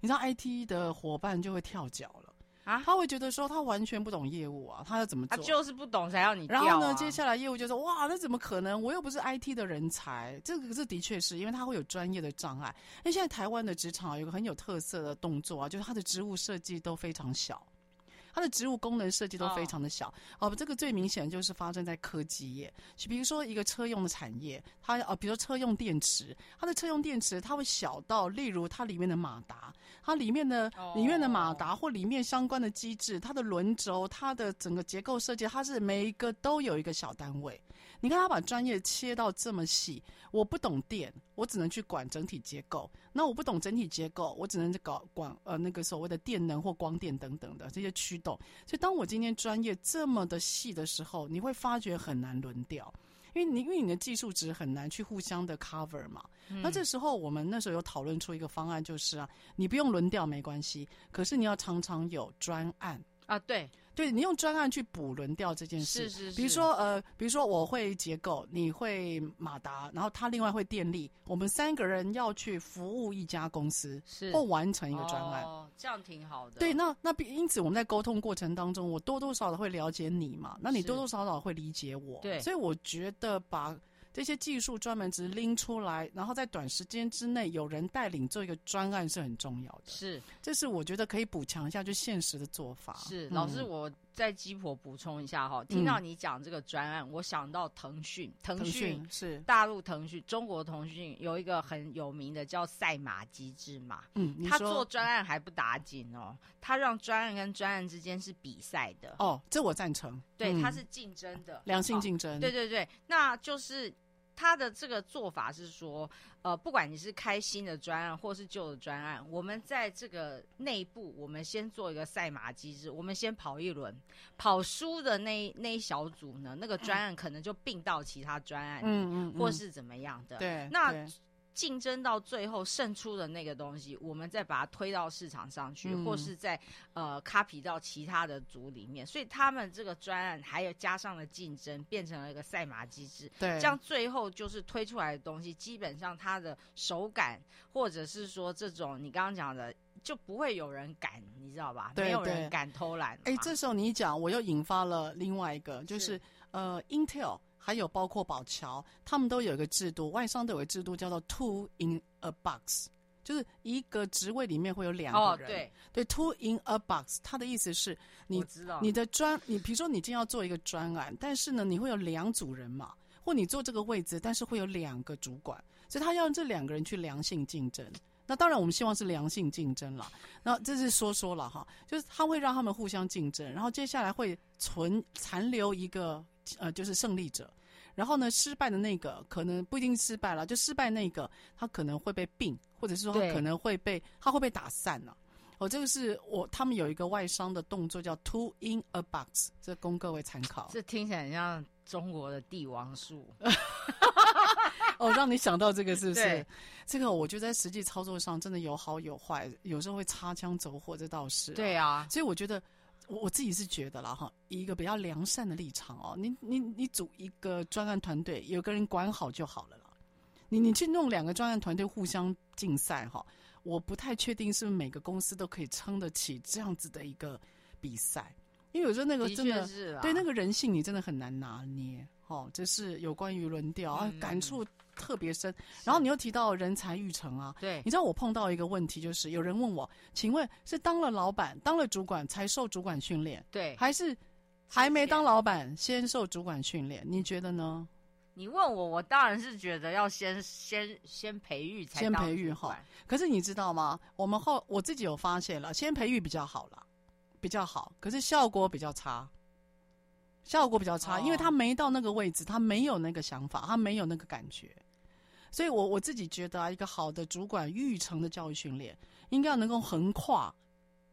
你知道 IT 的伙伴就会跳脚了啊，他会觉得说他完全不懂业务啊，他要怎么做？他就是不懂才要你啊。然后呢，接下来业务就说哇，那怎么可能？我又不是 IT 的人才。这个这的确是因为他会有专业的障碍。那现在台湾的职场有一个很有特色的动作啊，就是他的职务设计都非常小。它的植物功能设计都非常的小。哦，这个最明显就是发生在科技业，就比如说一个车用的产业，它哦，比如说车用电池，它的车用电池它会小到，例如它里面的马达，它里面的里面的马达或里面相关的机制，它的轮轴，它的整个结构设计，它是每一个都有一个小单位。你看他把专业切到这么细，我不懂电，我只能去管整体结构。那我不懂整体结构，我只能搞管呃那个所谓的电能或光电等等的这些驱动。所以当我今天专业这么的细的时候，你会发觉很难轮调，因为你因为你的技术值很难去互相的 cover 嘛。嗯、那这时候我们那时候有讨论出一个方案，就是啊，你不用轮调没关系，可是你要常常有专案啊，对。对，你用专案去补轮调这件事，是是是。比如说呃，比如说我会结构，你会马达，然后他另外会电力，我们三个人要去服务一家公司，是或完成一个专案，哦，这样挺好的。对，那那因此我们在沟通过程当中，我多多少少会了解你嘛，那你多多少少会理解我，对，所以我觉得把。这些技术专门只拎出来，然后在短时间之内有人带领做一个专案是很重要的。是，这是我觉得可以补强一下就现实的做法。是，老师，我在鸡婆补充一下哈、嗯，听到你讲这个专案，我想到腾讯，腾讯是大陆腾讯，中国腾讯有一个很有名的叫赛马机制嘛。嗯，他做专案还不打紧哦，他让专案跟专案之间是比赛的。哦，这我赞成。对，他是竞争的，良性竞争。对对对，那就是。他的这个做法是说，呃，不管你是开新的专案或是旧的专案，我们在这个内部，我们先做一个赛马机制，我们先跑一轮，跑输的那那一小组呢，那个专案可能就并到其他专案里，嗯嗯嗯，或是怎么样的。对，那。竞争到最后胜出的那个东西，我们再把它推到市场上去，嗯、或是在呃 copy 到其他的组里面。所以他们这个专案还有加上了竞争，变成了一个赛马机制。对，这样最后就是推出来的东西，基本上它的手感，或者是说这种你刚刚讲的。就不会有人敢，你知道吧？对没有人敢偷懒。哎，这时候你一讲，我又引发了另外一个，就是，是呃，Intel 还有包括宝桥，他们都有一个制度，外商都有一个制度叫做 Two in a Box，就是一个职位里面会有两个人。哦、对对，Two in a Box，它的意思是你你的专，你比如说你今天要做一个专案，但是呢，你会有两组人嘛，或你做这个位置，但是会有两个主管，所以他要让这两个人去良性竞争。那当然，我们希望是良性竞争了。那这是说说了哈，就是他会让他们互相竞争，然后接下来会存残留一个呃，就是胜利者。然后呢，失败的那个可能不一定失败了，就失败那个他可能会被并，或者是说他可能会被他会被打散了。哦，这个是我他们有一个外伤的动作叫 “two in a box”，这供各位参考。这听起来很像中国的帝王术。哦，让你想到这个是不是？这个我觉得在实际操作上真的有好有坏，有时候会擦枪走火，这倒是。对啊，所以我觉得我我自己是觉得了哈，以一个比较良善的立场哦，你你你组一个专案团队，有个人管好就好了啦。你你去弄两个专案团队互相竞赛哈，我不太确定是不是每个公司都可以撑得起这样子的一个比赛，因为有时候那个真的，对那个人性你真的很难拿捏。哦，这是有关于轮调啊，感触特别深。然后你又提到人才育成啊，对，你知道我碰到一个问题，就是有人问我，请问是当了老板、当了主管才受主管训练，对，还是还没当老板先受主管训练？你觉得呢？你问我，我当然是觉得要先先先培育才，先培育哈。可是你知道吗？我们后我自己有发现了，先培育比较好了，比较好，可是效果比较差。效果比较差，因为他没到那个位置，他没有那个想法，他没有那个感觉，所以我我自己觉得啊，一个好的主管育成的教育训练，应该要能够横跨，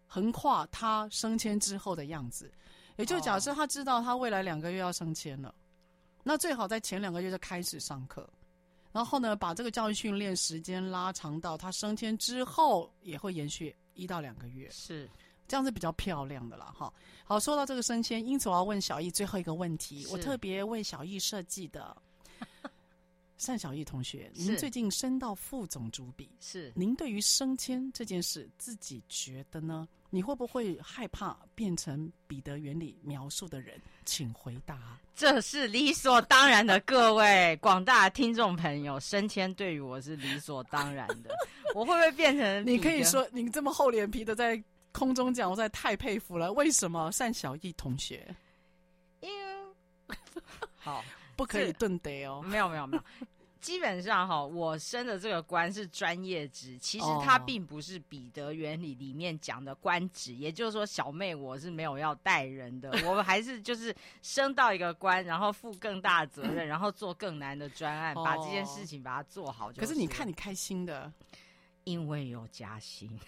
横跨他升迁之后的样子。也就假设他知道他未来两个月要升迁了，那最好在前两个月就开始上课，然后呢，把这个教育训练时间拉长到他升迁之后也会延续一到两个月。是。这样是比较漂亮的了哈。好，说到这个升迁，因此我要问小易最后一个问题，我特别为小易设计的。单小艺同学，您最近升到副总主笔，是您对于升迁这件事自己觉得呢？你会不会害怕变成彼得原理描述的人？请回答。这是理所当然的，各位广大听众朋友，升迁对于我是理所当然的。我会不会变成？你可以说，你这么厚脸皮的在。空中讲，我实在太佩服了。为什么单小艺同学？因为 好不可以顿得哦。没有没有没有，基本上哈，我升的这个官是专业职，其实它并不是彼得原理里面讲的官职。也就是说，小妹我是没有要带人的，我们还是就是升到一个官，然后负更大责任，然后做更难的专案，把这件事情把它做好。可是你看你开心的，因为有加薪。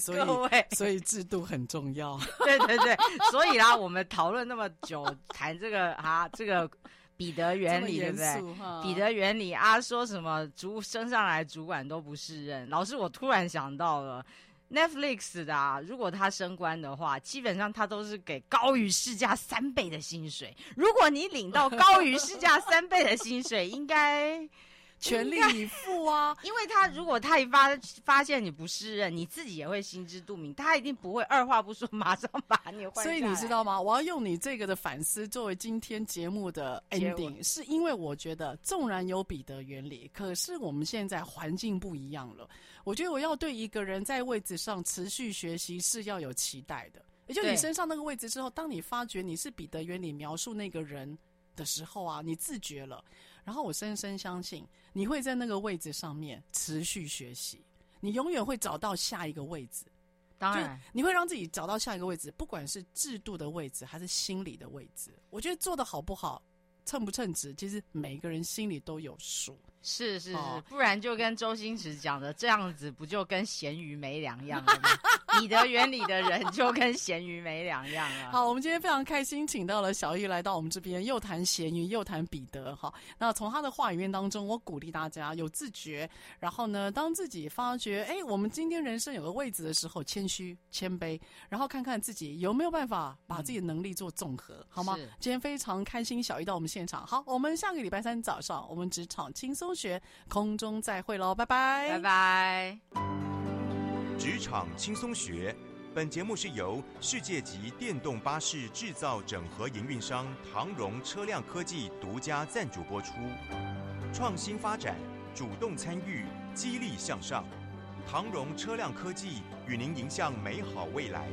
所以，所以制度很重要。对对对，所以啦，我们讨论那么久，谈这个啊，这个彼得原理，对不对？彼得原理啊，说什么主升上来主管都不是人。老师，我突然想到了 Netflix 的啊，如果他升官的话，基本上他都是给高于市价三倍的薪水。如果你领到高于市价三倍的薪水，应该。全力以赴啊！因为他如果他一发发现你不是人，你自己也会心知肚明，他一定不会二话不说马上把你换。所以你知道吗？我要用你这个的反思作为今天节目的 ending，是因为我觉得纵然有彼得原理，可是我们现在环境不一样了。我觉得我要对一个人在位置上持续学习是要有期待的。也就你身上那个位置之后，当你发觉你是彼得原理描述那个人的时候啊，你自觉了。然后我深深相信，你会在那个位置上面持续学习，你永远会找到下一个位置。当然，你会让自己找到下一个位置，不管是制度的位置还是心理的位置。我觉得做的好不好，称不称职，其实每个人心里都有数。是是是，哦、不然就跟周星驰讲的这样子，不就跟咸鱼没两样了吗？彼得原理的人就跟咸鱼没两样了。好，我们今天非常开心，请到了小玉来到我们这边，又谈咸鱼，又谈彼得。哈，那从他的话语面当中，我鼓励大家有自觉，然后呢，当自己发觉，哎，我们今天人生有个位置的时候，谦虚、谦卑，然后看看自己有没有办法把自己的能力做综合，嗯、好吗？今天非常开心，小玉到我们现场。好，我们下个礼拜三早上，我们职场轻松学空中再会喽，拜拜，拜拜。职场轻松学，本节目是由世界级电动巴士制造整合营运商唐荣车辆科技独家赞助播出。创新发展，主动参与，激励向上。唐荣车辆科技与您迎向美好未来。